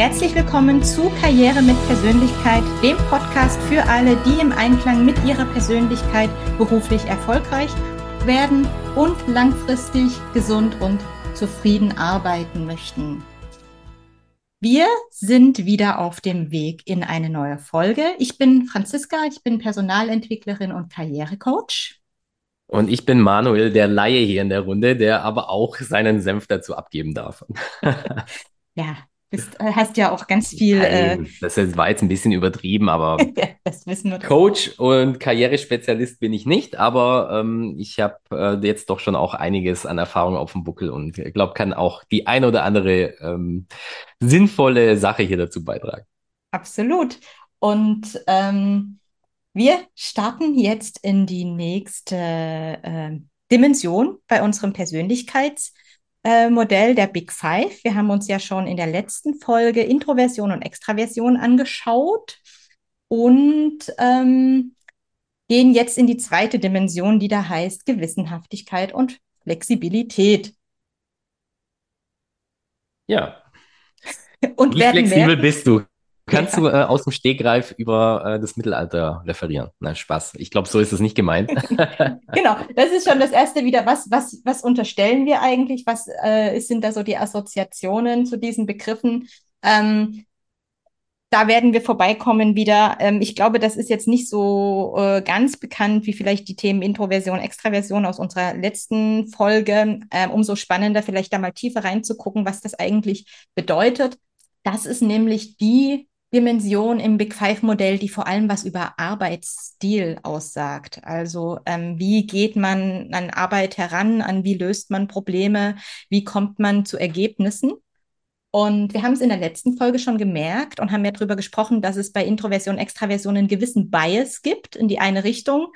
Herzlich willkommen zu Karriere mit Persönlichkeit, dem Podcast für alle, die im Einklang mit ihrer Persönlichkeit beruflich erfolgreich werden und langfristig gesund und zufrieden arbeiten möchten. Wir sind wieder auf dem Weg in eine neue Folge. Ich bin Franziska, ich bin Personalentwicklerin und Karrierecoach. Und ich bin Manuel, der Laie hier in der Runde, der aber auch seinen Senf dazu abgeben darf. ja, bist, äh, hast ja auch ganz viel. Nein, äh, das war jetzt ein bisschen übertrieben, aber das wissen wir Coach und Karrierespezialist bin ich nicht, aber ähm, ich habe äh, jetzt doch schon auch einiges an Erfahrung auf dem Buckel und ich glaube, kann auch die ein oder andere ähm, sinnvolle Sache hier dazu beitragen. Absolut. Und ähm, wir starten jetzt in die nächste äh, Dimension bei unserem Persönlichkeitsmodell äh, der Big Five. Wir haben uns ja schon in der letzten Folge Introversion und Extraversion angeschaut und ähm, gehen jetzt in die zweite Dimension, die da heißt Gewissenhaftigkeit und Flexibilität. Ja. Und Wie flexibel merken, bist du? Kannst du äh, aus dem Stegreif über äh, das Mittelalter referieren? Nein, Spaß. Ich glaube, so ist es nicht gemeint. genau, das ist schon das erste wieder. Was, was, was unterstellen wir eigentlich? Was äh, sind da so die Assoziationen zu diesen Begriffen? Ähm, da werden wir vorbeikommen wieder. Ähm, ich glaube, das ist jetzt nicht so äh, ganz bekannt wie vielleicht die Themen Introversion, Extraversion aus unserer letzten Folge. Ähm, umso spannender, vielleicht da mal tiefer reinzugucken, was das eigentlich bedeutet. Das ist nämlich die Dimension im Big Five-Modell, die vor allem was über Arbeitsstil aussagt. Also ähm, wie geht man an Arbeit heran, an wie löst man Probleme, wie kommt man zu Ergebnissen. Und wir haben es in der letzten Folge schon gemerkt und haben ja darüber gesprochen, dass es bei Introversion, Extraversion einen gewissen Bias gibt in die eine Richtung.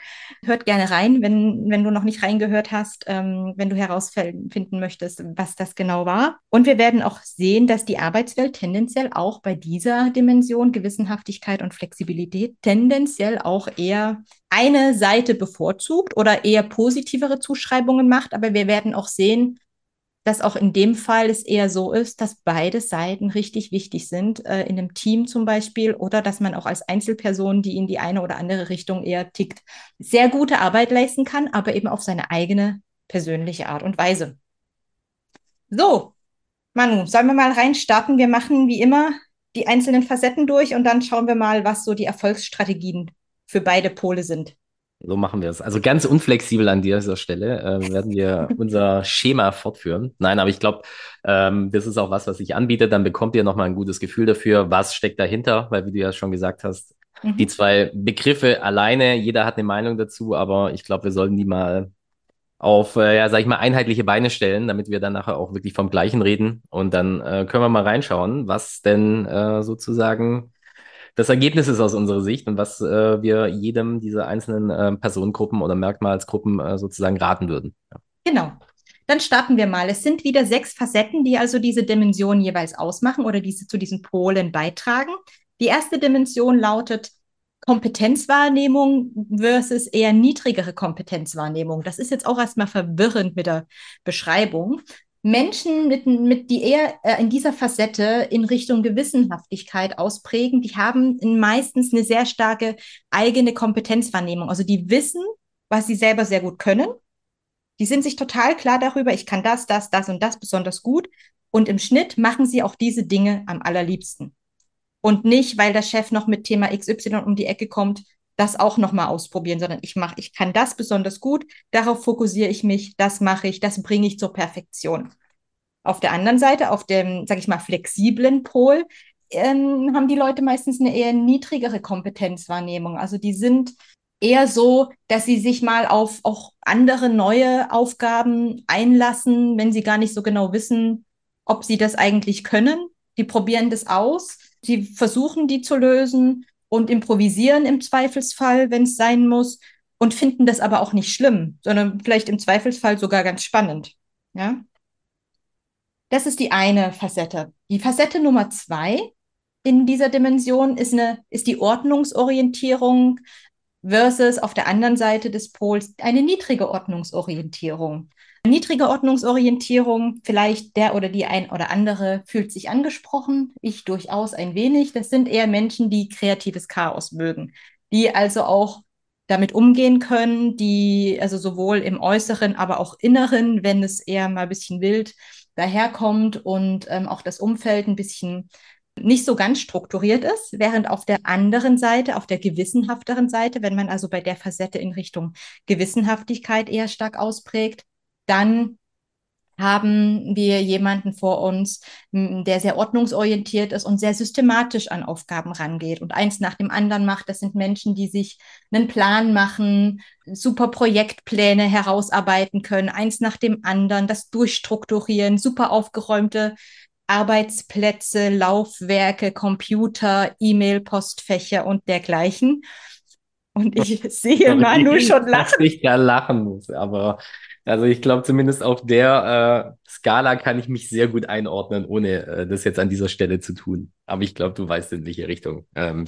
Hört gerne rein, wenn, wenn du noch nicht reingehört hast, ähm, wenn du herausfinden möchtest, was das genau war. Und wir werden auch sehen, dass die Arbeitswelt tendenziell auch bei dieser Dimension Gewissenhaftigkeit und Flexibilität tendenziell auch eher eine Seite bevorzugt oder eher positivere Zuschreibungen macht. Aber wir werden auch sehen, dass auch in dem Fall es eher so ist, dass beide Seiten richtig wichtig sind, äh, in einem Team zum Beispiel, oder dass man auch als Einzelperson, die in die eine oder andere Richtung eher tickt, sehr gute Arbeit leisten kann, aber eben auf seine eigene persönliche Art und Weise. So, Manu, sollen wir mal reinstarten? Wir machen wie immer die einzelnen Facetten durch und dann schauen wir mal, was so die Erfolgsstrategien für beide Pole sind. So machen wir es. Also ganz unflexibel an dieser Stelle äh, werden wir unser Schema fortführen. Nein, aber ich glaube, ähm, das ist auch was, was sich anbietet. Dann bekommt ihr nochmal ein gutes Gefühl dafür, was steckt dahinter, weil wie du ja schon gesagt hast, mhm. die zwei Begriffe alleine, jeder hat eine Meinung dazu, aber ich glaube, wir sollten die mal auf, äh, ja, sag ich mal, einheitliche Beine stellen, damit wir dann nachher auch wirklich vom Gleichen reden. Und dann äh, können wir mal reinschauen, was denn äh, sozusagen das Ergebnis ist aus unserer Sicht und was äh, wir jedem dieser einzelnen äh, Personengruppen oder Merkmalsgruppen äh, sozusagen raten würden. Ja. Genau. Dann starten wir mal. Es sind wieder sechs Facetten, die also diese Dimension jeweils ausmachen oder diese zu diesen Polen beitragen. Die erste Dimension lautet Kompetenzwahrnehmung versus eher niedrigere Kompetenzwahrnehmung. Das ist jetzt auch erstmal verwirrend mit der Beschreibung. Menschen, mit, mit, die eher äh, in dieser Facette in Richtung Gewissenhaftigkeit ausprägen, die haben meistens eine sehr starke eigene Kompetenzwahrnehmung. Also die wissen, was sie selber sehr gut können. Die sind sich total klar darüber, ich kann das, das, das und das besonders gut. Und im Schnitt machen sie auch diese Dinge am allerliebsten. Und nicht, weil der Chef noch mit Thema XY um die Ecke kommt, das auch nochmal ausprobieren, sondern ich mache, ich kann das besonders gut, darauf fokussiere ich mich, das mache ich, das bringe ich zur Perfektion. Auf der anderen Seite, auf dem, sag ich mal, flexiblen Pol, ähm, haben die Leute meistens eine eher niedrigere Kompetenzwahrnehmung. Also die sind eher so, dass sie sich mal auf auch andere neue Aufgaben einlassen, wenn sie gar nicht so genau wissen, ob sie das eigentlich können. Die probieren das aus, sie versuchen die zu lösen und improvisieren im Zweifelsfall, wenn es sein muss, und finden das aber auch nicht schlimm, sondern vielleicht im Zweifelsfall sogar ganz spannend. Ja? Das ist die eine Facette. Die Facette Nummer zwei in dieser Dimension ist, eine, ist die Ordnungsorientierung versus auf der anderen Seite des Pols eine niedrige Ordnungsorientierung. Niedrige Ordnungsorientierung, vielleicht der oder die ein oder andere fühlt sich angesprochen, ich durchaus ein wenig. Das sind eher Menschen, die kreatives Chaos mögen, die also auch damit umgehen können, die also sowohl im Äußeren, aber auch Inneren, wenn es eher mal ein bisschen wild daherkommt und ähm, auch das Umfeld ein bisschen nicht so ganz strukturiert ist, während auf der anderen Seite, auf der gewissenhafteren Seite, wenn man also bei der Facette in Richtung Gewissenhaftigkeit eher stark ausprägt, dann haben wir jemanden vor uns, der sehr ordnungsorientiert ist und sehr systematisch an Aufgaben rangeht und eins nach dem anderen macht. Das sind Menschen, die sich einen Plan machen, super Projektpläne herausarbeiten können, eins nach dem anderen, das durchstrukturieren, super aufgeräumte Arbeitsplätze, Laufwerke, Computer, E-Mail-Postfächer und dergleichen. Und ich sehe Manu schon lachen. Dass ich da lachen muss, aber also ich glaube, zumindest auf der äh, Skala kann ich mich sehr gut einordnen, ohne äh, das jetzt an dieser Stelle zu tun. Aber ich glaube, du weißt in welche Richtung. Ähm,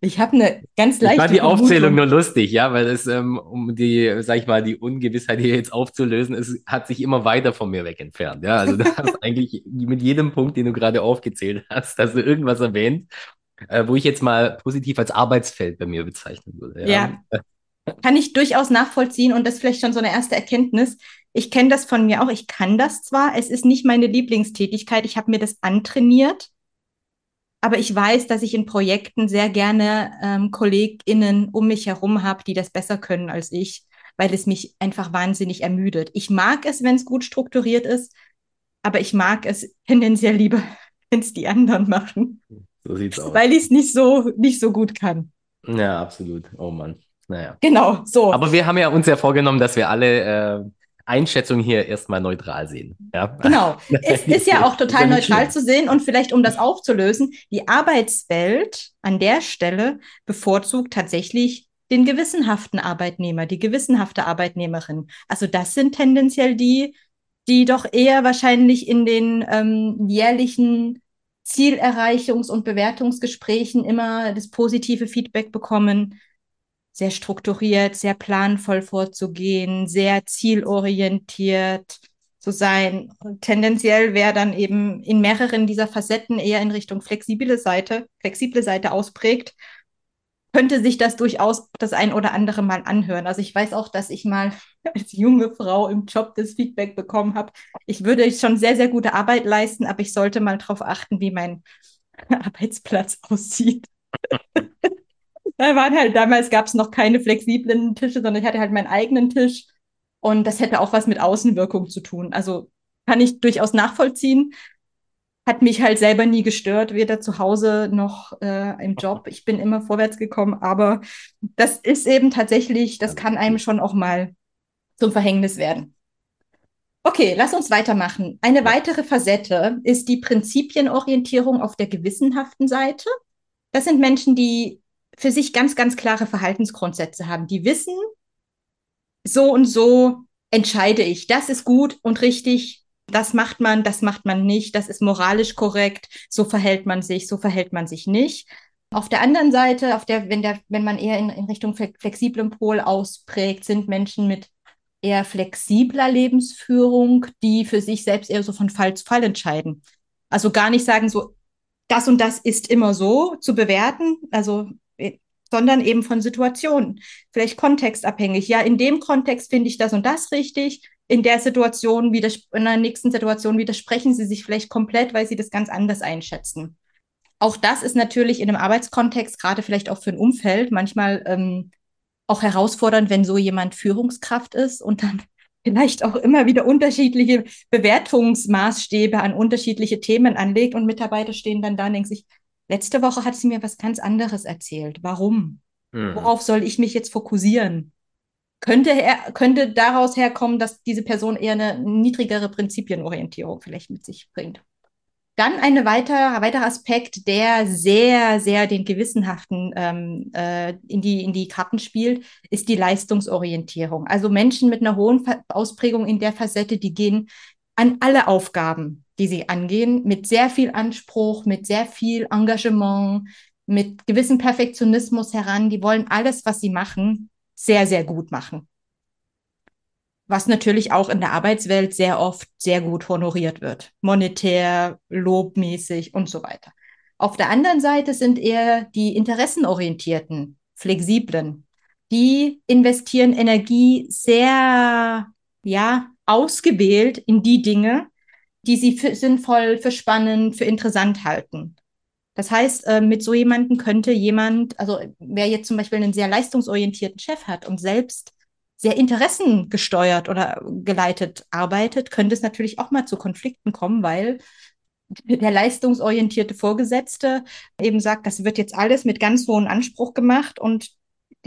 ich habe eine ganz leichte. Ich war die Aufzählung nur lustig, ja, weil es, ähm, um die, sag ich mal, die Ungewissheit hier jetzt aufzulösen, es hat sich immer weiter von mir weg entfernt. Ja, also du hast eigentlich mit jedem Punkt, den du gerade aufgezählt hast, hast du irgendwas erwähnt, äh, wo ich jetzt mal positiv als Arbeitsfeld bei mir bezeichnen würde. Ja. ja kann ich durchaus nachvollziehen und das ist vielleicht schon so eine erste Erkenntnis. Ich kenne das von mir auch. Ich kann das zwar, es ist nicht meine Lieblingstätigkeit. Ich habe mir das antrainiert, aber ich weiß, dass ich in Projekten sehr gerne ähm, KollegInnen um mich herum habe, die das besser können als ich, weil es mich einfach wahnsinnig ermüdet. Ich mag es, wenn es gut strukturiert ist, aber ich mag es tendenziell lieber, wenn es die anderen machen. So sieht's aus. Weil ich es nicht so, nicht so gut kann. Ja, absolut. Oh Mann. Naja. Genau, so. Aber wir haben ja uns ja vorgenommen, dass wir alle äh, Einschätzungen hier erstmal neutral sehen. Ja? Genau. es ist ja auch total neutral zu sehen und vielleicht, um das aufzulösen, die Arbeitswelt an der Stelle bevorzugt tatsächlich den gewissenhaften Arbeitnehmer, die gewissenhafte Arbeitnehmerin. Also das sind tendenziell die, die doch eher wahrscheinlich in den ähm, jährlichen Zielerreichungs- und Bewertungsgesprächen immer das positive Feedback bekommen sehr strukturiert, sehr planvoll vorzugehen, sehr zielorientiert zu sein. Tendenziell wäre dann eben in mehreren dieser Facetten eher in Richtung flexible Seite, flexible Seite ausprägt, könnte sich das durchaus das ein oder andere mal anhören. Also ich weiß auch, dass ich mal als junge Frau im Job das Feedback bekommen habe. Ich würde schon sehr, sehr gute Arbeit leisten, aber ich sollte mal darauf achten, wie mein Arbeitsplatz aussieht. Da waren halt, damals gab es noch keine flexiblen Tische, sondern ich hatte halt meinen eigenen Tisch. Und das hätte auch was mit Außenwirkung zu tun. Also kann ich durchaus nachvollziehen. Hat mich halt selber nie gestört, weder zu Hause noch äh, im Job. Ich bin immer vorwärts gekommen, aber das ist eben tatsächlich, das kann einem schon auch mal zum Verhängnis werden. Okay, lass uns weitermachen. Eine weitere Facette ist die Prinzipienorientierung auf der gewissenhaften Seite. Das sind Menschen, die für sich ganz, ganz klare Verhaltensgrundsätze haben. Die wissen, so und so entscheide ich. Das ist gut und richtig. Das macht man, das macht man nicht. Das ist moralisch korrekt. So verhält man sich, so verhält man sich nicht. Auf der anderen Seite, auf der, wenn, der, wenn man eher in, in Richtung flexiblem Pol ausprägt, sind Menschen mit eher flexibler Lebensführung, die für sich selbst eher so von Fall zu Fall entscheiden. Also gar nicht sagen, so, das und das ist immer so zu bewerten. Also sondern eben von Situationen, vielleicht kontextabhängig. Ja, in dem Kontext finde ich das und das richtig. In der Situation, in der nächsten Situation widersprechen sie sich vielleicht komplett, weil sie das ganz anders einschätzen. Auch das ist natürlich in einem Arbeitskontext, gerade vielleicht auch für ein Umfeld, manchmal ähm, auch herausfordernd, wenn so jemand Führungskraft ist und dann vielleicht auch immer wieder unterschiedliche Bewertungsmaßstäbe an unterschiedliche Themen anlegt und Mitarbeiter stehen dann da und denken sich, Letzte Woche hat sie mir was ganz anderes erzählt. Warum? Mhm. Worauf soll ich mich jetzt fokussieren? Könnte, er, könnte daraus herkommen, dass diese Person eher eine niedrigere Prinzipienorientierung vielleicht mit sich bringt. Dann ein weiter, weiterer Aspekt, der sehr, sehr den Gewissenhaften ähm, äh, in, die, in die Karten spielt, ist die Leistungsorientierung. Also Menschen mit einer hohen Ausprägung in der Facette, die gehen an alle Aufgaben, die sie angehen, mit sehr viel Anspruch, mit sehr viel Engagement, mit gewissem Perfektionismus heran. Die wollen alles, was sie machen, sehr, sehr gut machen. Was natürlich auch in der Arbeitswelt sehr oft sehr gut honoriert wird. Monetär, lobmäßig und so weiter. Auf der anderen Seite sind eher die interessenorientierten, flexiblen. Die investieren Energie sehr, ja, ausgewählt in die Dinge, die sie für sinnvoll, für spannend, für interessant halten. Das heißt, äh, mit so jemandem könnte jemand, also wer jetzt zum Beispiel einen sehr leistungsorientierten Chef hat und selbst sehr interessengesteuert oder geleitet arbeitet, könnte es natürlich auch mal zu Konflikten kommen, weil der leistungsorientierte Vorgesetzte eben sagt, das wird jetzt alles mit ganz hohem Anspruch gemacht und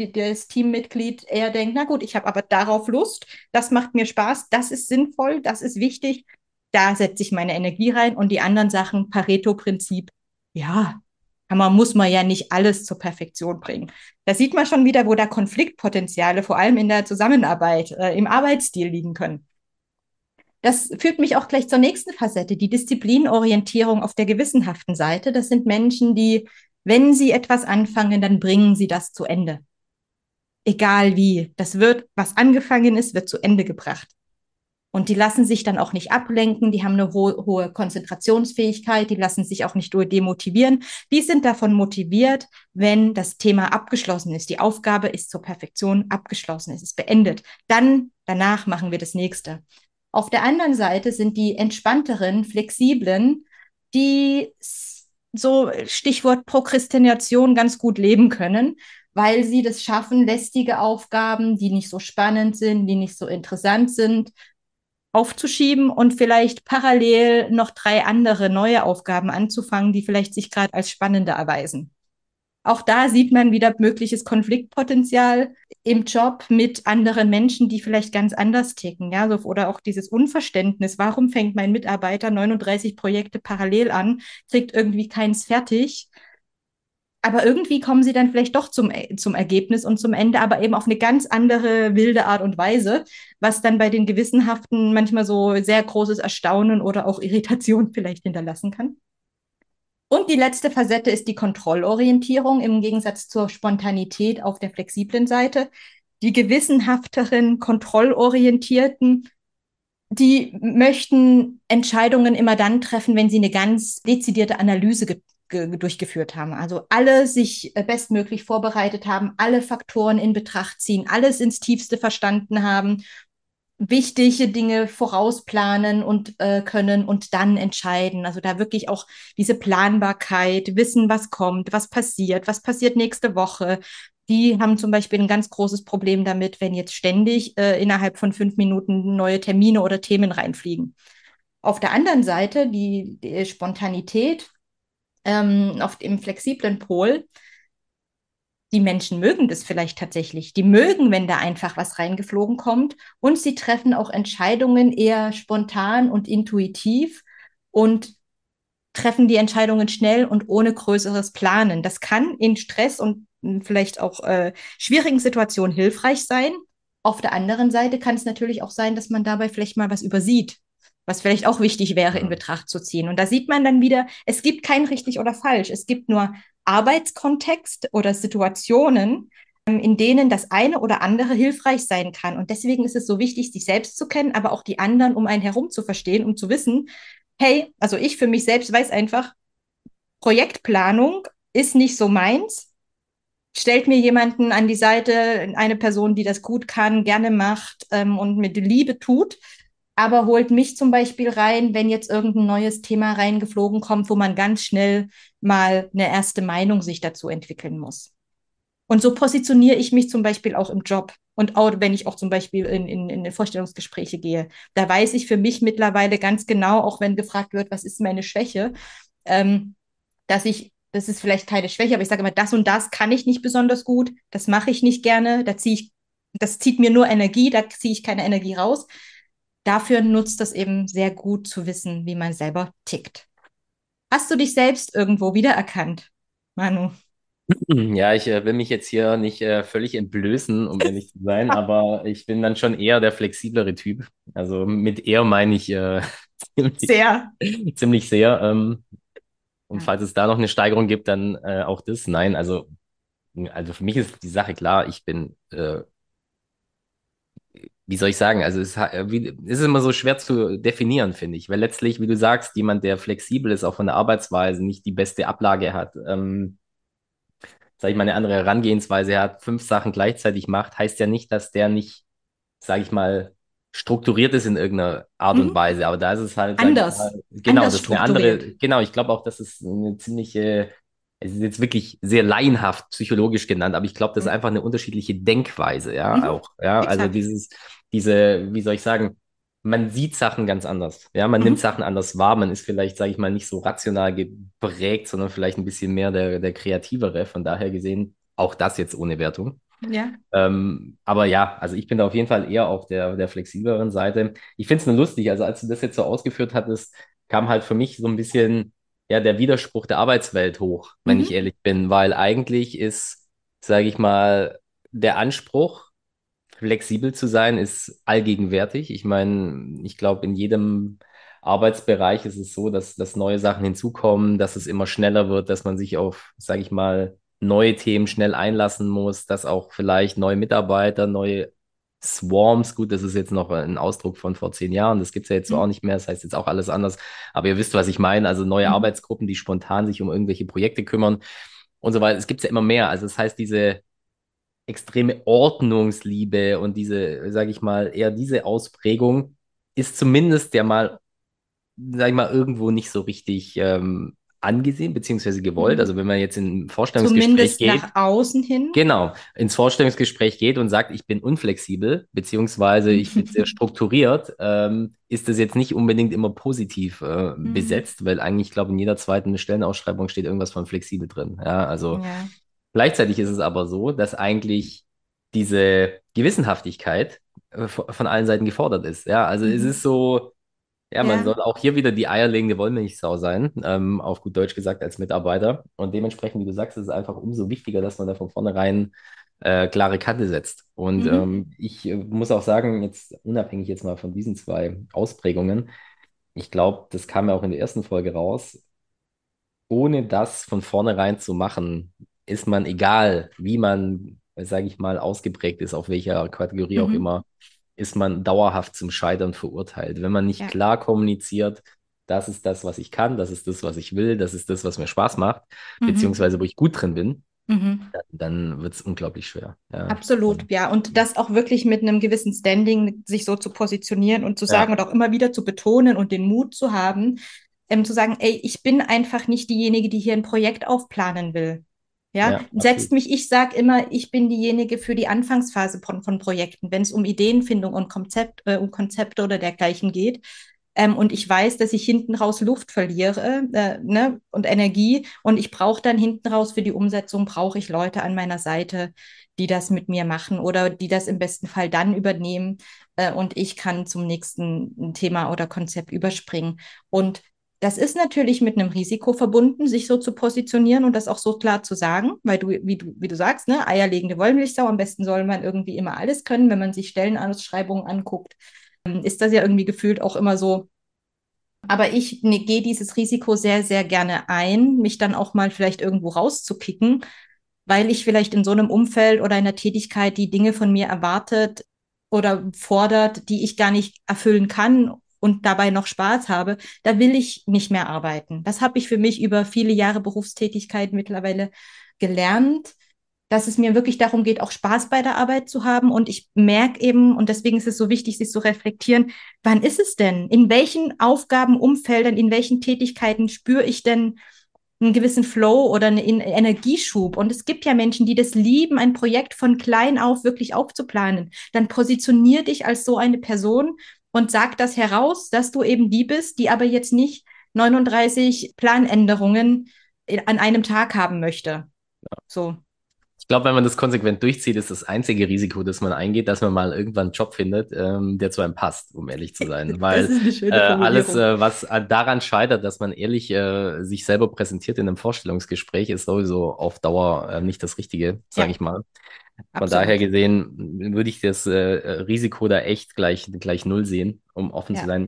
das Teammitglied eher denkt, na gut, ich habe aber darauf Lust, das macht mir Spaß, das ist sinnvoll, das ist wichtig, da setze ich meine Energie rein und die anderen Sachen, Pareto-Prinzip, ja, man muss man ja nicht alles zur Perfektion bringen. Da sieht man schon wieder, wo da Konfliktpotenziale vor allem in der Zusammenarbeit, äh, im Arbeitsstil liegen können. Das führt mich auch gleich zur nächsten Facette, die Disziplinorientierung auf der gewissenhaften Seite. Das sind Menschen, die, wenn sie etwas anfangen, dann bringen sie das zu Ende. Egal wie. Das wird, was angefangen ist, wird zu Ende gebracht. Und die lassen sich dann auch nicht ablenken, die haben eine ho hohe Konzentrationsfähigkeit, die lassen sich auch nicht demotivieren. Die sind davon motiviert, wenn das Thema abgeschlossen ist. Die Aufgabe ist zur Perfektion abgeschlossen, es ist beendet. Dann, danach machen wir das nächste. Auf der anderen Seite sind die entspannteren, flexiblen, die so Stichwort Prokrastination ganz gut leben können, weil sie das schaffen, lästige Aufgaben, die nicht so spannend sind, die nicht so interessant sind, aufzuschieben und vielleicht parallel noch drei andere neue Aufgaben anzufangen, die vielleicht sich gerade als spannender erweisen. Auch da sieht man wieder mögliches Konfliktpotenzial im Job mit anderen Menschen, die vielleicht ganz anders ticken, ja, oder auch dieses Unverständnis. Warum fängt mein Mitarbeiter 39 Projekte parallel an, kriegt irgendwie keins fertig? Aber irgendwie kommen sie dann vielleicht doch zum, zum Ergebnis und zum Ende, aber eben auf eine ganz andere wilde Art und Weise, was dann bei den Gewissenhaften manchmal so sehr großes Erstaunen oder auch Irritation vielleicht hinterlassen kann. Und die letzte Facette ist die Kontrollorientierung im Gegensatz zur Spontanität auf der flexiblen Seite. Die gewissenhafteren, kontrollorientierten, die möchten Entscheidungen immer dann treffen, wenn sie eine ganz dezidierte Analyse durchgeführt haben. Also alle sich äh, bestmöglich vorbereitet haben, alle Faktoren in Betracht ziehen, alles ins Tiefste verstanden haben wichtige Dinge vorausplanen und äh, können und dann entscheiden. Also da wirklich auch diese Planbarkeit, wissen, was kommt, was passiert, was passiert nächste Woche. Die haben zum Beispiel ein ganz großes Problem damit, wenn jetzt ständig äh, innerhalb von fünf Minuten neue Termine oder Themen reinfliegen. Auf der anderen Seite die, die Spontanität ähm, auf dem flexiblen Pol die Menschen mögen das vielleicht tatsächlich. Die mögen, wenn da einfach was reingeflogen kommt. Und sie treffen auch Entscheidungen eher spontan und intuitiv und treffen die Entscheidungen schnell und ohne größeres Planen. Das kann in Stress und vielleicht auch äh, schwierigen Situationen hilfreich sein. Auf der anderen Seite kann es natürlich auch sein, dass man dabei vielleicht mal was übersieht, was vielleicht auch wichtig wäre in Betracht zu ziehen. Und da sieht man dann wieder, es gibt kein richtig oder falsch. Es gibt nur Arbeitskontext oder Situationen, ähm, in denen das eine oder andere hilfreich sein kann. Und deswegen ist es so wichtig, sich selbst zu kennen, aber auch die anderen um einen herum zu verstehen, um zu wissen, hey, also ich für mich selbst weiß einfach, Projektplanung ist nicht so meins. Stellt mir jemanden an die Seite, eine Person, die das gut kann, gerne macht ähm, und mit Liebe tut aber holt mich zum Beispiel rein, wenn jetzt irgendein neues Thema reingeflogen kommt, wo man ganz schnell mal eine erste Meinung sich dazu entwickeln muss. Und so positioniere ich mich zum Beispiel auch im Job und auch wenn ich auch zum Beispiel in, in, in Vorstellungsgespräche gehe. Da weiß ich für mich mittlerweile ganz genau, auch wenn gefragt wird, was ist meine Schwäche, ähm, dass ich, das ist vielleicht keine Schwäche, aber ich sage immer, das und das kann ich nicht besonders gut, das mache ich nicht gerne, da ziehe ich, das zieht mir nur Energie, da ziehe ich keine Energie raus dafür nutzt es eben sehr gut zu wissen, wie man selber tickt. Hast du dich selbst irgendwo wiedererkannt, Manu? Ja, ich äh, will mich jetzt hier nicht äh, völlig entblößen, um ehrlich zu sein, aber ich bin dann schon eher der flexiblere Typ. Also mit eher meine ich äh, ziemlich sehr. Ziemlich sehr. Ähm, Und falls es da noch eine Steigerung gibt, dann äh, auch das. Nein, also, also für mich ist die Sache klar, ich bin, äh, wie soll ich sagen, also es, wie, es ist immer so schwer zu definieren, finde ich. Weil letztlich, wie du sagst, jemand, der flexibel ist, auch von der Arbeitsweise, nicht die beste Ablage hat, ähm, sage ich mal, eine andere Herangehensweise hat, fünf Sachen gleichzeitig macht, heißt ja nicht, dass der nicht, sage ich mal, strukturiert ist in irgendeiner Art mhm. und Weise. Aber da ist es halt anders. Mal, genau, anders das ist eine andere. Genau, ich glaube auch, das ist eine ziemliche. Es ist jetzt wirklich sehr laienhaft psychologisch genannt, aber ich glaube, das ist mhm. einfach eine unterschiedliche Denkweise, ja, mhm. auch. Ja, also Exakt. also dieses, diese, wie soll ich sagen, man sieht Sachen ganz anders. Ja, man mhm. nimmt Sachen anders wahr. Man ist vielleicht, sage ich mal, nicht so rational geprägt, sondern vielleicht ein bisschen mehr der, der kreativere. Von daher gesehen, auch das jetzt ohne Wertung. Ja. Ähm, aber ja, also ich bin da auf jeden Fall eher auf der, der flexibleren Seite. Ich finde es nur lustig, also als du das jetzt so ausgeführt hattest, kam halt für mich so ein bisschen ja der Widerspruch der Arbeitswelt hoch, wenn mhm. ich ehrlich bin, weil eigentlich ist, sage ich mal, der Anspruch, flexibel zu sein, ist allgegenwärtig. Ich meine, ich glaube, in jedem Arbeitsbereich ist es so, dass, dass neue Sachen hinzukommen, dass es immer schneller wird, dass man sich auf, sage ich mal, neue Themen schnell einlassen muss, dass auch vielleicht neue Mitarbeiter, neue Swarms, gut, das ist jetzt noch ein Ausdruck von vor zehn Jahren, das gibt es ja jetzt mhm. auch nicht mehr, das heißt jetzt auch alles anders, aber ihr wisst, was ich meine, also neue mhm. Arbeitsgruppen, die spontan sich um irgendwelche Projekte kümmern und so weiter, es gibt ja immer mehr, also das heißt, diese extreme Ordnungsliebe und diese, sage ich mal, eher diese Ausprägung ist zumindest ja mal, sag ich mal, irgendwo nicht so richtig ähm, angesehen beziehungsweise gewollt. Mhm. Also wenn man jetzt in ein Vorstellungsgespräch Zumindest geht, nach außen hin. Genau, ins Vorstellungsgespräch geht und sagt, ich bin unflexibel beziehungsweise ich bin sehr strukturiert, ähm, ist das jetzt nicht unbedingt immer positiv äh, mhm. besetzt, weil eigentlich, ich glaube, in jeder zweiten Stellenausschreibung steht irgendwas von flexibel drin. Ja, also ja. Gleichzeitig ist es aber so, dass eigentlich diese Gewissenhaftigkeit äh, von allen Seiten gefordert ist. Ja, also mhm. es ist so, ja, man ja. soll auch hier wieder die eierlegende Wollmilchsau sein, ähm, auf gut Deutsch gesagt, als Mitarbeiter. Und dementsprechend, wie du sagst, ist es einfach umso wichtiger, dass man da von vornherein äh, klare Kante setzt. Und mhm. ähm, ich äh, muss auch sagen, jetzt unabhängig jetzt mal von diesen zwei Ausprägungen, ich glaube, das kam ja auch in der ersten Folge raus, ohne das von vornherein zu machen, ist man, egal wie man, sage ich mal, ausgeprägt ist, auf welcher Kategorie mhm. auch immer, ist man dauerhaft zum Scheitern verurteilt. Wenn man nicht ja. klar kommuniziert, das ist das, was ich kann, das ist das, was ich will, das ist das, was mir Spaß macht, mhm. beziehungsweise wo ich gut drin bin, mhm. dann, wird es unglaublich schwer. Ja. Absolut, ja. Und das auch wirklich mit einem gewissen Standing, sich so zu positionieren und zu sagen ja. und auch immer wieder zu betonen und den Mut zu haben, ähm, zu sagen, ey, ich bin einfach nicht diejenige, die hier ein Projekt aufplanen will. Ja, ja setzt mich, ich sage immer, ich bin diejenige für die Anfangsphase von, von Projekten, wenn es um Ideenfindung und Konzept, äh, um Konzepte oder dergleichen geht. Ähm, und ich weiß, dass ich hinten raus Luft verliere äh, ne, und Energie. Und ich brauche dann hinten raus für die Umsetzung, brauche ich Leute an meiner Seite, die das mit mir machen oder die das im besten Fall dann übernehmen. Äh, und ich kann zum nächsten Thema oder Konzept überspringen. Und das ist natürlich mit einem Risiko verbunden, sich so zu positionieren und das auch so klar zu sagen, weil du, wie du, wie du sagst, ne, eierlegende Wollmilchsau, am besten soll man irgendwie immer alles können. Wenn man sich Stellenausschreibungen anguckt, ähm, ist das ja irgendwie gefühlt auch immer so. Aber ich ne, gehe dieses Risiko sehr, sehr gerne ein, mich dann auch mal vielleicht irgendwo rauszukicken, weil ich vielleicht in so einem Umfeld oder einer Tätigkeit die Dinge von mir erwartet oder fordert, die ich gar nicht erfüllen kann und dabei noch Spaß habe, da will ich nicht mehr arbeiten. Das habe ich für mich über viele Jahre Berufstätigkeit mittlerweile gelernt, dass es mir wirklich darum geht, auch Spaß bei der Arbeit zu haben. Und ich merke eben, und deswegen ist es so wichtig, sich zu reflektieren, wann ist es denn? In welchen Aufgabenumfeldern, in welchen Tätigkeiten spüre ich denn einen gewissen Flow oder einen Energieschub. Und es gibt ja Menschen, die das lieben, ein Projekt von klein auf wirklich aufzuplanen. Dann positionier dich als so eine Person und sag das heraus, dass du eben die bist, die aber jetzt nicht 39 Planänderungen an einem Tag haben möchte. Ja. So. Ich glaube, wenn man das konsequent durchzieht, ist das einzige Risiko, das man eingeht, dass man mal irgendwann einen Job findet, ähm, der zu einem passt, um ehrlich zu sein. Weil äh, alles, äh, was daran scheitert, dass man ehrlich äh, sich selber präsentiert in einem Vorstellungsgespräch, ist sowieso auf Dauer äh, nicht das Richtige, sage ja. ich mal. Von Absolut. daher gesehen würde ich das äh, Risiko da echt gleich, gleich null sehen, um offen ja. zu sein.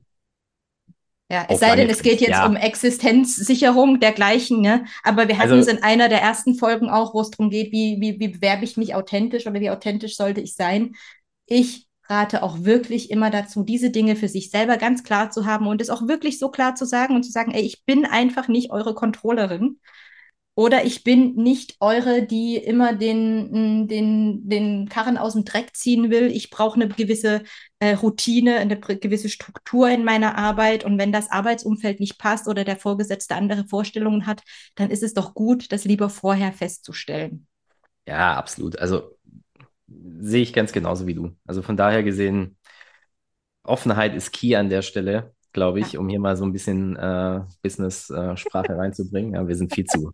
Ja, es sei denn, es geht jetzt ja. um Existenzsicherung dergleichen, ne? Aber wir hatten also, es in einer der ersten Folgen auch, wo es darum geht, wie, wie, wie bewerbe ich mich authentisch oder wie authentisch sollte ich sein. Ich rate auch wirklich immer dazu, diese Dinge für sich selber ganz klar zu haben und es auch wirklich so klar zu sagen und zu sagen, ey, ich bin einfach nicht eure Controllerin, oder ich bin nicht eure, die immer den, den, den Karren aus dem Dreck ziehen will. Ich brauche eine gewisse äh, Routine, eine gewisse Struktur in meiner Arbeit. Und wenn das Arbeitsumfeld nicht passt oder der Vorgesetzte andere Vorstellungen hat, dann ist es doch gut, das lieber vorher festzustellen. Ja, absolut. Also sehe ich ganz genauso wie du. Also von daher gesehen, Offenheit ist key an der Stelle, glaube ich, ja. um hier mal so ein bisschen äh, Business-Sprache äh, reinzubringen. Ja, wir sind viel zu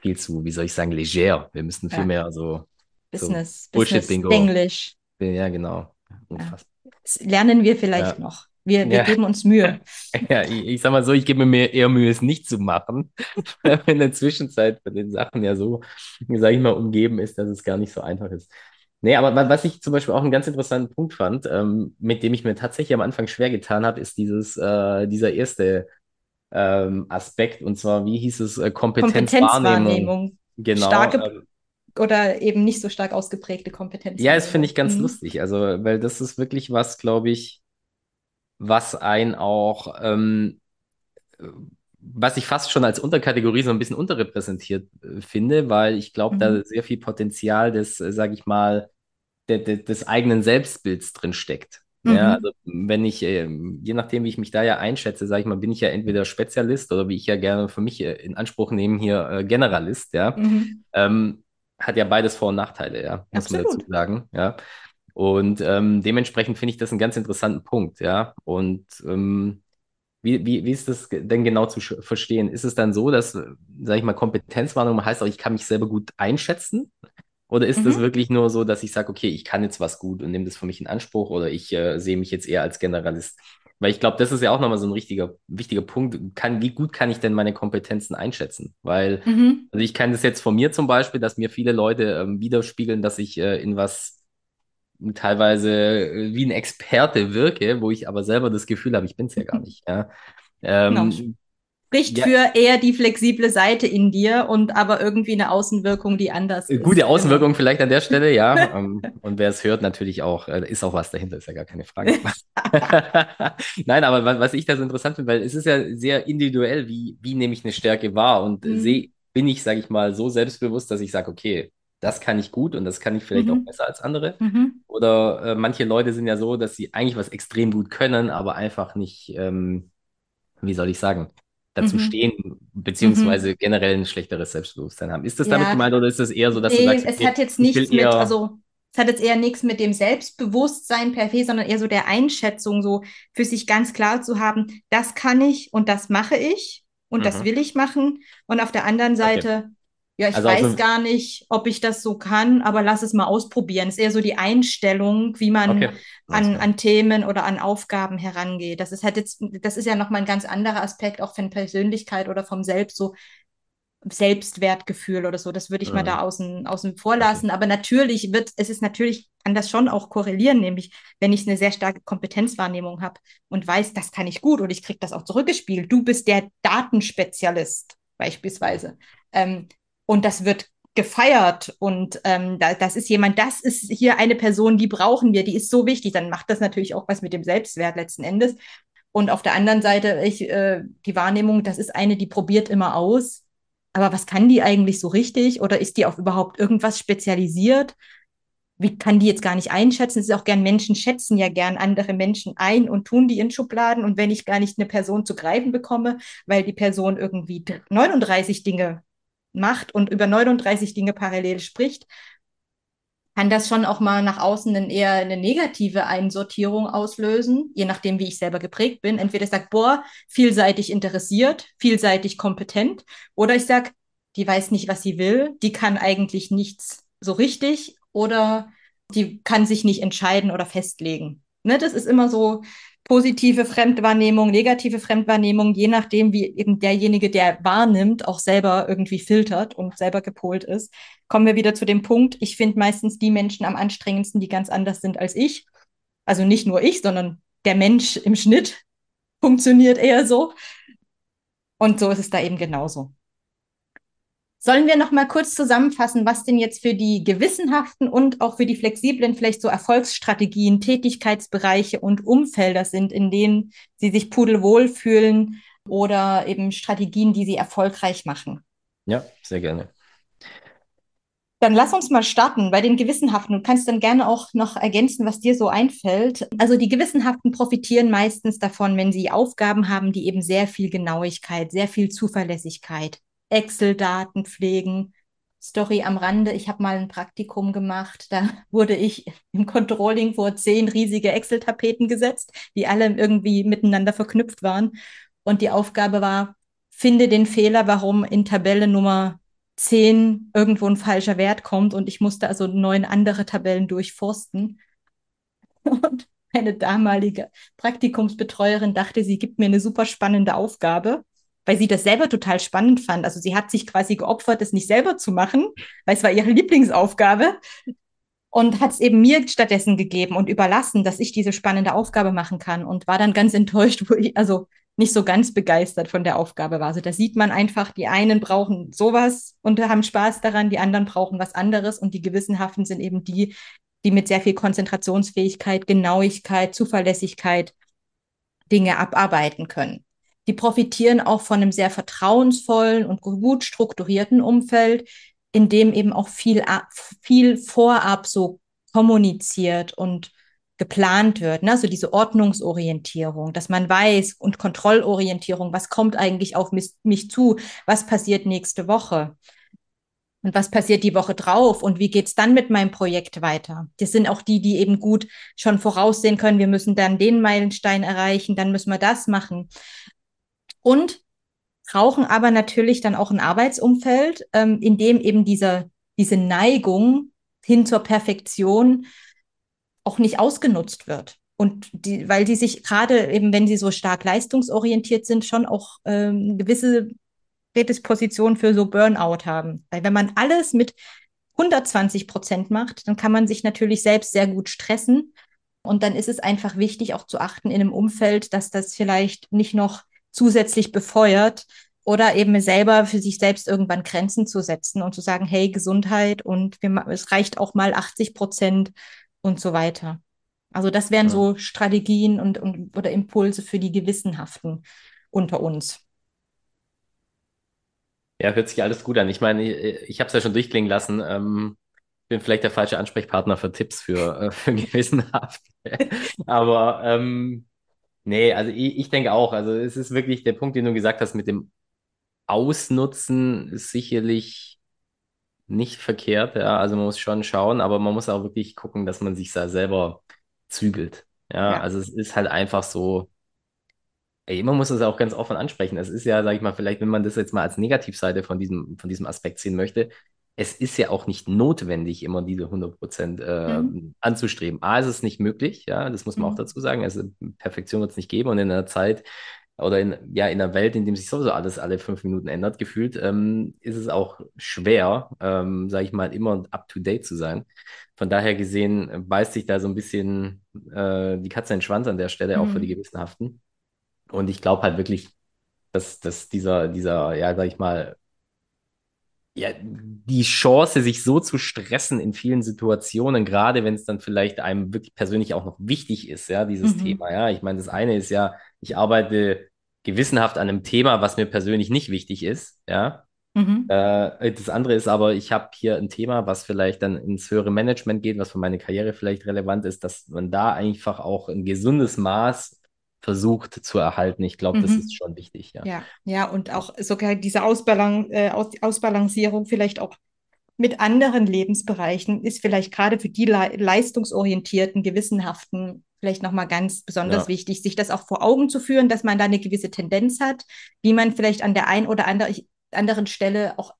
viel zu, wie soll ich sagen, leger. Wir müssen viel ja. mehr so Business, so Bullshit-Bingo. Englisch. Ja, genau. Ja. Das lernen wir vielleicht ja. noch. Wir, wir geben uns Mühe. Ja, ich, ich, sag mal so, ich gebe mir eher Mühe, es nicht zu machen. Weil in der Zwischenzeit bei den Sachen ja so, sage ich mal, umgeben ist, dass es gar nicht so einfach ist. Nee, aber was ich zum Beispiel auch einen ganz interessanten Punkt fand, ähm, mit dem ich mir tatsächlich am Anfang schwer getan habe, ist dieses, äh, dieser erste ähm, Aspekt, und zwar, wie hieß es, äh, Kompetenzwahrnehmung. Kompetenzwahrnehmung. Genau. Starke ähm, oder eben nicht so stark ausgeprägte Kompetenz. Ja, das finde ich ganz mhm. lustig. Also, weil das ist wirklich was, glaube ich, was ein auch, ähm, was ich fast schon als Unterkategorie so ein bisschen unterrepräsentiert äh, finde, weil ich glaube, mhm. da sehr viel Potenzial des, äh, sage ich mal, de, de, des eigenen Selbstbilds drin steckt. Mhm. Ja, also wenn ich, äh, je nachdem, wie ich mich da ja einschätze, sage ich mal, bin ich ja entweder Spezialist oder wie ich ja gerne für mich äh, in Anspruch nehme, hier äh, Generalist, ja. Mhm. Ähm, hat ja beides Vor- und Nachteile, ja, muss Absolut. man dazu sagen, ja. Und ähm, dementsprechend finde ich das einen ganz interessanten Punkt, ja. Und ähm, wie, wie, wie ist das denn genau zu verstehen? Ist es dann so, dass, sage ich mal, Kompetenzwarnung heißt auch, ich kann mich selber gut einschätzen? Oder ist mhm. das wirklich nur so, dass ich sage, okay, ich kann jetzt was gut und nehme das für mich in Anspruch oder ich äh, sehe mich jetzt eher als Generalist? Weil ich glaube, das ist ja auch nochmal so ein richtiger, wichtiger Punkt. Kann, wie gut kann ich denn meine Kompetenzen einschätzen? Weil, mhm. also ich kann das jetzt von mir zum Beispiel, dass mir viele Leute ähm, widerspiegeln, dass ich äh, in was teilweise äh, wie ein Experte wirke, wo ich aber selber das Gefühl habe, ich bin es ja gar nicht. Ja. Ähm, genau spricht ja. für eher die flexible Seite in dir und aber irgendwie eine Außenwirkung, die anders ist. Gute Außenwirkung vielleicht an der Stelle, ja. Ähm, und wer es hört, natürlich auch, äh, ist auch was dahinter, ist ja gar keine Frage. Nein, aber was ich da so interessant finde, weil es ist ja sehr individuell, wie, wie nehme ich eine Stärke wahr und mhm. sehe, bin ich, sage ich mal, so selbstbewusst, dass ich sage, okay, das kann ich gut und das kann ich vielleicht mhm. auch besser als andere. Mhm. Oder äh, manche Leute sind ja so, dass sie eigentlich was extrem gut können, aber einfach nicht, ähm, wie soll ich sagen, dazu mhm. stehen, beziehungsweise mhm. generell ein schlechteres Selbstbewusstsein haben. Ist das ja. damit gemeint oder ist das eher so, dass nee, du sagst, es hat jetzt nichts mit, also es hat jetzt eher nichts mit dem Selbstbewusstsein per se, sondern eher so der Einschätzung, so für sich ganz klar zu haben, das kann ich und das mache ich und mhm. das will ich machen. Und auf der anderen Seite, okay. Ja, ich also weiß gar nicht, ob ich das so kann, aber lass es mal ausprobieren. Es ist eher so die Einstellung, wie man okay. an, an Themen oder an Aufgaben herangeht. Das ist halt jetzt, das ist ja nochmal ein ganz anderer Aspekt auch von Persönlichkeit oder vom Selbst, so Selbstwertgefühl oder so. Das würde ich mhm. mal da außen, außen vor lassen. Okay. Aber natürlich wird, es ist natürlich, kann das schon auch korrelieren, nämlich wenn ich eine sehr starke Kompetenzwahrnehmung habe und weiß, das kann ich gut und ich kriege das auch zurückgespielt. Du bist der Datenspezialist beispielsweise. Ähm, und das wird gefeiert und ähm, da, das ist jemand, das ist hier eine Person, die brauchen wir, die ist so wichtig, dann macht das natürlich auch was mit dem Selbstwert letzten Endes. Und auf der anderen Seite, ich, äh, die Wahrnehmung, das ist eine, die probiert immer aus. Aber was kann die eigentlich so richtig? Oder ist die auf überhaupt irgendwas spezialisiert? Wie kann die jetzt gar nicht einschätzen? Es ist auch gern, Menschen schätzen ja gern andere Menschen ein und tun die in Schubladen. Und wenn ich gar nicht eine Person zu greifen bekomme, weil die Person irgendwie 39 Dinge macht und über 39 Dinge parallel spricht, kann das schon auch mal nach außen dann eher eine negative Einsortierung auslösen, je nachdem, wie ich selber geprägt bin. Entweder ich sage, boah, vielseitig interessiert, vielseitig kompetent, oder ich sage, die weiß nicht, was sie will, die kann eigentlich nichts so richtig oder die kann sich nicht entscheiden oder festlegen. Ne, das ist immer so positive Fremdwahrnehmung, negative Fremdwahrnehmung, je nachdem, wie eben derjenige, der wahrnimmt, auch selber irgendwie filtert und selber gepolt ist. Kommen wir wieder zu dem Punkt, ich finde meistens die Menschen am anstrengendsten, die ganz anders sind als ich. Also nicht nur ich, sondern der Mensch im Schnitt. funktioniert eher so. Und so ist es da eben genauso. Sollen wir noch mal kurz zusammenfassen, was denn jetzt für die gewissenhaften und auch für die flexiblen vielleicht so Erfolgsstrategien, Tätigkeitsbereiche und Umfelder sind, in denen sie sich pudelwohl fühlen oder eben Strategien, die sie erfolgreich machen? Ja, sehr gerne. Dann lass uns mal starten bei den Gewissenhaften. Du kannst dann gerne auch noch ergänzen, was dir so einfällt. Also die Gewissenhaften profitieren meistens davon, wenn sie Aufgaben haben, die eben sehr viel Genauigkeit, sehr viel Zuverlässigkeit, Excel-Daten pflegen. Story am Rande, ich habe mal ein Praktikum gemacht, da wurde ich im Controlling vor zehn riesige Excel-Tapeten gesetzt, die alle irgendwie miteinander verknüpft waren. Und die Aufgabe war, finde den Fehler, warum in Tabelle Nummer 10 irgendwo ein falscher Wert kommt und ich musste also neun andere Tabellen durchforsten. Und meine damalige Praktikumsbetreuerin dachte, sie gibt mir eine super spannende Aufgabe, weil sie das selber total spannend fand. Also sie hat sich quasi geopfert, das nicht selber zu machen, weil es war ihre Lieblingsaufgabe und hat es eben mir stattdessen gegeben und überlassen, dass ich diese spannende Aufgabe machen kann und war dann ganz enttäuscht, wo ich, also nicht so ganz begeistert von der Aufgabe war. Also da sieht man einfach, die einen brauchen sowas und haben Spaß daran, die anderen brauchen was anderes und die Gewissenhaften sind eben die, die mit sehr viel Konzentrationsfähigkeit, Genauigkeit, Zuverlässigkeit Dinge abarbeiten können. Die profitieren auch von einem sehr vertrauensvollen und gut strukturierten Umfeld, in dem eben auch viel, viel vorab so kommuniziert und geplant wird, ne? also diese Ordnungsorientierung, dass man weiß und Kontrollorientierung, was kommt eigentlich auf mich, mich zu, was passiert nächste Woche und was passiert die Woche drauf und wie geht's dann mit meinem Projekt weiter. Das sind auch die, die eben gut schon voraussehen können, wir müssen dann den Meilenstein erreichen, dann müssen wir das machen. Und brauchen aber natürlich dann auch ein Arbeitsumfeld, ähm, in dem eben diese, diese Neigung hin zur Perfektion auch nicht ausgenutzt wird. Und die, weil die sich gerade eben, wenn sie so stark leistungsorientiert sind, schon auch ähm, gewisse Prädispositionen für so Burnout haben. Weil wenn man alles mit 120 Prozent macht, dann kann man sich natürlich selbst sehr gut stressen. Und dann ist es einfach wichtig, auch zu achten in einem Umfeld, dass das vielleicht nicht noch zusätzlich befeuert oder eben selber für sich selbst irgendwann Grenzen zu setzen und zu sagen, hey, Gesundheit und wir, es reicht auch mal 80 Prozent und so weiter. Also das wären ja. so Strategien und, und oder Impulse für die Gewissenhaften unter uns. Ja, hört sich alles gut an. Ich meine, ich, ich habe es ja schon durchklingen lassen. Ähm, bin vielleicht der falsche Ansprechpartner für Tipps für, äh, für Gewissenhafte. Aber ähm, nee, also ich, ich denke auch, also es ist wirklich der Punkt, den du gesagt hast, mit dem Ausnutzen ist sicherlich nicht verkehrt, ja. Also man muss schon schauen, aber man muss auch wirklich gucken, dass man sich da selber zügelt. Ja, ja. also es ist halt einfach so, ey, man muss es auch ganz offen ansprechen. Es ist ja, sag ich mal, vielleicht, wenn man das jetzt mal als Negativseite von diesem, von diesem Aspekt sehen möchte, es ist ja auch nicht notwendig, immer diese 100 Prozent äh, mhm. anzustreben. A, ist es nicht möglich, ja, das muss man mhm. auch dazu sagen. Also Perfektion wird es nicht geben und in einer Zeit, oder in, ja, in einer Welt, in dem sich sowieso alles alle fünf Minuten ändert, gefühlt, ähm, ist es auch schwer, ähm, sage ich mal, immer up-to-date zu sein. Von daher gesehen beißt sich da so ein bisschen äh, die Katze in den Schwanz an der Stelle, mhm. auch für die mhm. Gewissenhaften. Und ich glaube halt wirklich, dass, dass dieser, dieser, ja, sag ich mal, ja, die Chance, sich so zu stressen in vielen Situationen, gerade wenn es dann vielleicht einem wirklich persönlich auch noch wichtig ist, ja, dieses mhm. Thema. Ja, ich meine, das eine ist ja, ich arbeite gewissenhaft an einem Thema, was mir persönlich nicht wichtig ist, ja. Mhm. Äh, das andere ist aber, ich habe hier ein Thema, was vielleicht dann ins höhere Management geht, was für meine Karriere vielleicht relevant ist, dass man da einfach auch ein gesundes Maß versucht zu erhalten. Ich glaube, mhm. das ist schon wichtig. Ja, ja, ja und auch sogar diese Ausbalan äh, Aus Ausbalancierung vielleicht auch mit anderen Lebensbereichen ist vielleicht gerade für die le leistungsorientierten, gewissenhaften vielleicht nochmal ganz besonders ja. wichtig, sich das auch vor Augen zu führen, dass man da eine gewisse Tendenz hat, wie man vielleicht an der einen oder andere, anderen Stelle auch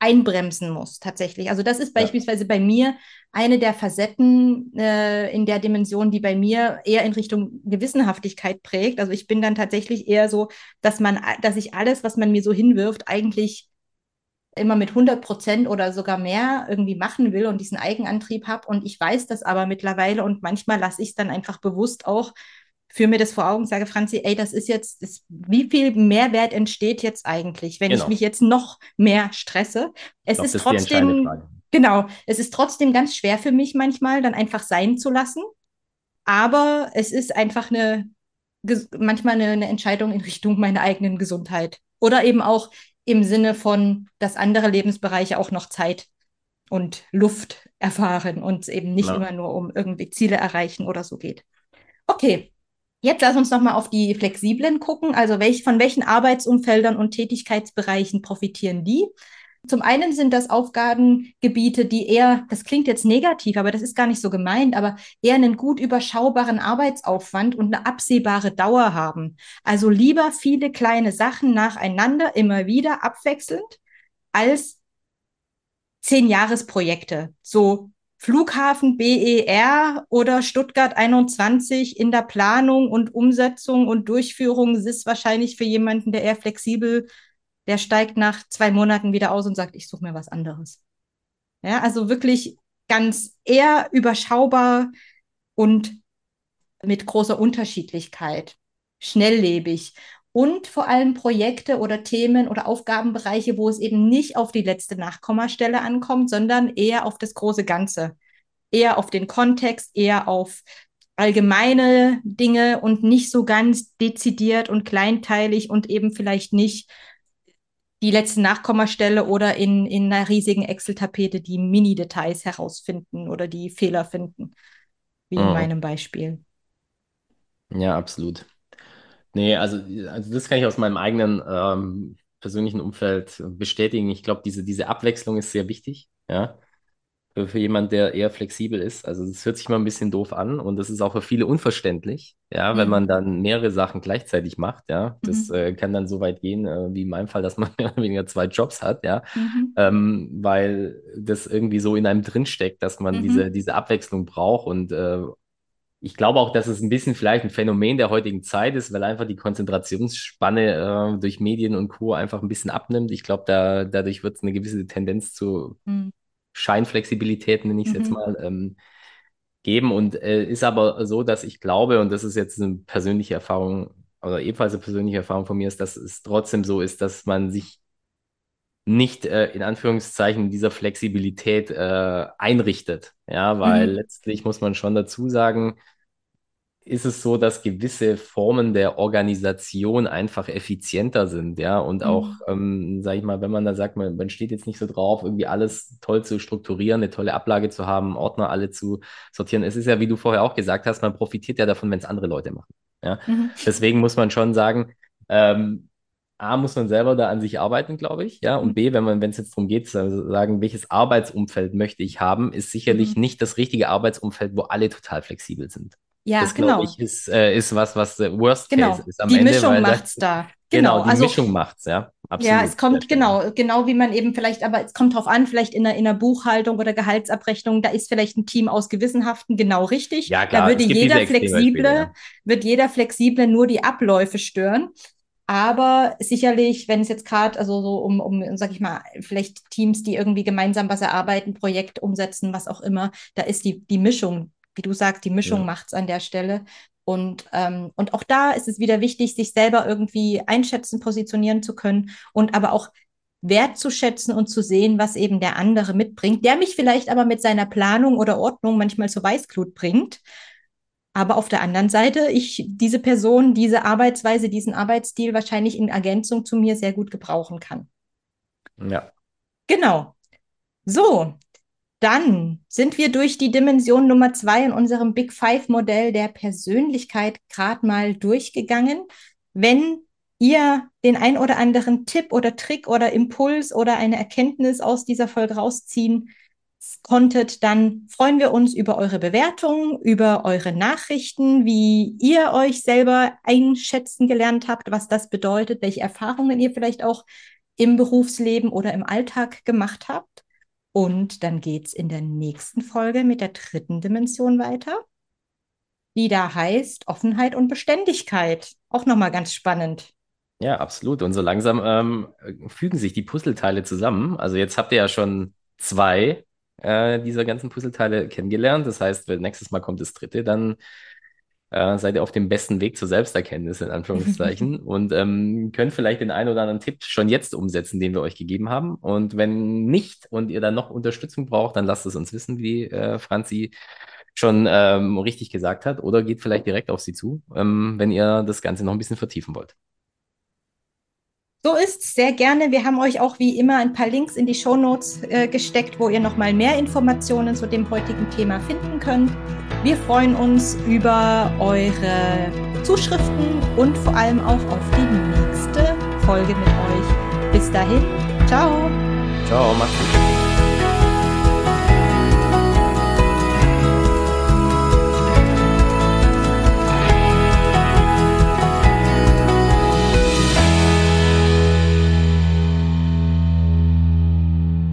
einbremsen muss, tatsächlich. Also das ist beispielsweise ja. bei mir eine der Facetten äh, in der Dimension, die bei mir eher in Richtung Gewissenhaftigkeit prägt. Also ich bin dann tatsächlich eher so, dass man, dass ich alles, was man mir so hinwirft, eigentlich immer mit 100 Prozent oder sogar mehr irgendwie machen will und diesen Eigenantrieb habe. Und ich weiß das aber mittlerweile und manchmal lasse ich es dann einfach bewusst auch führe mir das vor Augen, sage Franzi, ey, das ist jetzt, das, wie viel Mehrwert entsteht jetzt eigentlich, wenn genau. ich mich jetzt noch mehr stresse? Es glaub, ist trotzdem, genau, es ist trotzdem ganz schwer für mich manchmal, dann einfach sein zu lassen. Aber es ist einfach eine, manchmal eine, eine Entscheidung in Richtung meiner eigenen Gesundheit. Oder eben auch im Sinne von, dass andere Lebensbereiche auch noch Zeit und Luft erfahren und es eben nicht ja. immer nur um irgendwie Ziele erreichen oder so geht. Okay, jetzt lass uns nochmal auf die Flexiblen gucken. Also welch, von welchen Arbeitsumfeldern und Tätigkeitsbereichen profitieren die? Zum einen sind das Aufgabengebiete, die eher, das klingt jetzt negativ, aber das ist gar nicht so gemeint, aber eher einen gut überschaubaren Arbeitsaufwand und eine absehbare Dauer haben. Also lieber viele kleine Sachen nacheinander, immer wieder abwechselnd, als zehn Jahresprojekte. So Flughafen BER oder Stuttgart 21 in der Planung und Umsetzung und Durchführung ist wahrscheinlich für jemanden, der eher flexibel der steigt nach zwei Monaten wieder aus und sagt, ich suche mir was anderes. Ja, also wirklich ganz eher überschaubar und mit großer Unterschiedlichkeit, schnelllebig und vor allem Projekte oder Themen oder Aufgabenbereiche, wo es eben nicht auf die letzte Nachkommastelle ankommt, sondern eher auf das große Ganze, eher auf den Kontext, eher auf allgemeine Dinge und nicht so ganz dezidiert und kleinteilig und eben vielleicht nicht die letzte Nachkommastelle oder in, in einer riesigen Excel-Tapete die Mini-Details herausfinden oder die Fehler finden, wie in mhm. meinem Beispiel. Ja, absolut. Nee, also, also das kann ich aus meinem eigenen ähm, persönlichen Umfeld bestätigen. Ich glaube, diese, diese Abwechslung ist sehr wichtig. Ja für, für jemand, der eher flexibel ist. Also das hört sich mal ein bisschen doof an und das ist auch für viele unverständlich, ja, mhm. wenn man dann mehrere Sachen gleichzeitig macht, ja. Das mhm. äh, kann dann so weit gehen, äh, wie in meinem Fall, dass man mehr oder weniger zwei Jobs hat, ja, mhm. ähm, weil das irgendwie so in einem drinsteckt, dass man diese, mhm. diese Abwechslung braucht und äh, ich glaube auch, dass es ein bisschen vielleicht ein Phänomen der heutigen Zeit ist, weil einfach die Konzentrationsspanne äh, durch Medien und Co. einfach ein bisschen abnimmt. Ich glaube, da, dadurch wird es eine gewisse Tendenz zu mhm. Scheinflexibilität, nenne ich es mhm. jetzt mal, ähm, geben. Und äh, ist aber so, dass ich glaube, und das ist jetzt eine persönliche Erfahrung, oder ebenfalls eine persönliche Erfahrung von mir, ist, dass es trotzdem so ist, dass man sich nicht äh, in Anführungszeichen dieser Flexibilität äh, einrichtet. Ja, weil mhm. letztlich muss man schon dazu sagen, ist es so, dass gewisse Formen der Organisation einfach effizienter sind, ja, und auch, mhm. ähm, sag ich mal, wenn man da sagt, man, man steht jetzt nicht so drauf, irgendwie alles toll zu strukturieren, eine tolle Ablage zu haben, Ordner alle zu sortieren. Es ist ja, wie du vorher auch gesagt hast, man profitiert ja davon, wenn es andere Leute machen, ja. Mhm. Deswegen muss man schon sagen, ähm, A, muss man selber da an sich arbeiten, glaube ich, ja, und mhm. B, wenn man, wenn es jetzt darum geht, zu sagen, welches Arbeitsumfeld möchte ich haben, ist sicherlich mhm. nicht das richtige Arbeitsumfeld, wo alle total flexibel sind. Ja, das, genau. ich, ist, äh, ist was, was der Worst genau. Case ist am die Ende. Die Mischung macht's da. Genau, genau die also, Mischung macht's, ja. Absolut. Ja, es kommt genau, genau wie man eben vielleicht, aber es kommt drauf an, vielleicht in der, in der Buchhaltung oder Gehaltsabrechnung, da ist vielleicht ein Team aus Gewissenhaften genau richtig. Ja, klar. Da würde jeder flexible, ja. wird jeder flexible nur die Abläufe stören. Aber sicherlich, wenn es jetzt gerade, also so um, um, sag ich mal, vielleicht Teams, die irgendwie gemeinsam was erarbeiten, Projekt umsetzen, was auch immer, da ist die, die Mischung wie du sagst, die Mischung ja. macht es an der Stelle. Und, ähm, und auch da ist es wieder wichtig, sich selber irgendwie einschätzen, positionieren zu können und aber auch wertzuschätzen und zu sehen, was eben der andere mitbringt, der mich vielleicht aber mit seiner Planung oder Ordnung manchmal zur Weißglut bringt. Aber auf der anderen Seite, ich diese Person, diese Arbeitsweise, diesen Arbeitsstil wahrscheinlich in Ergänzung zu mir sehr gut gebrauchen kann. Ja. Genau. So, dann sind wir durch die Dimension Nummer zwei in unserem Big Five Modell der Persönlichkeit gerade mal durchgegangen. Wenn ihr den ein oder anderen Tipp oder Trick oder Impuls oder eine Erkenntnis aus dieser Folge rausziehen konntet, dann freuen wir uns über eure Bewertungen, über eure Nachrichten, wie ihr euch selber einschätzen gelernt habt, was das bedeutet, welche Erfahrungen ihr vielleicht auch im Berufsleben oder im Alltag gemacht habt. Und dann geht es in der nächsten Folge mit der dritten Dimension weiter, die da heißt Offenheit und Beständigkeit. Auch nochmal ganz spannend. Ja, absolut. Und so langsam ähm, fügen sich die Puzzleteile zusammen. Also jetzt habt ihr ja schon zwei äh, dieser ganzen Puzzleteile kennengelernt. Das heißt, wenn nächstes Mal kommt das dritte, dann äh, seid ihr auf dem besten Weg zur Selbsterkenntnis, in Anführungszeichen, und ähm, könnt vielleicht den einen oder anderen Tipp schon jetzt umsetzen, den wir euch gegeben haben. Und wenn nicht und ihr dann noch Unterstützung braucht, dann lasst es uns wissen, wie äh, Franzi schon ähm, richtig gesagt hat, oder geht vielleicht direkt auf sie zu, ähm, wenn ihr das Ganze noch ein bisschen vertiefen wollt. So ist sehr gerne. Wir haben euch auch wie immer ein paar Links in die Show Notes äh, gesteckt, wo ihr nochmal mehr Informationen zu dem heutigen Thema finden könnt. Wir freuen uns über eure Zuschriften und vor allem auch auf die nächste Folge mit euch. Bis dahin, ciao. Ciao, macht's gut.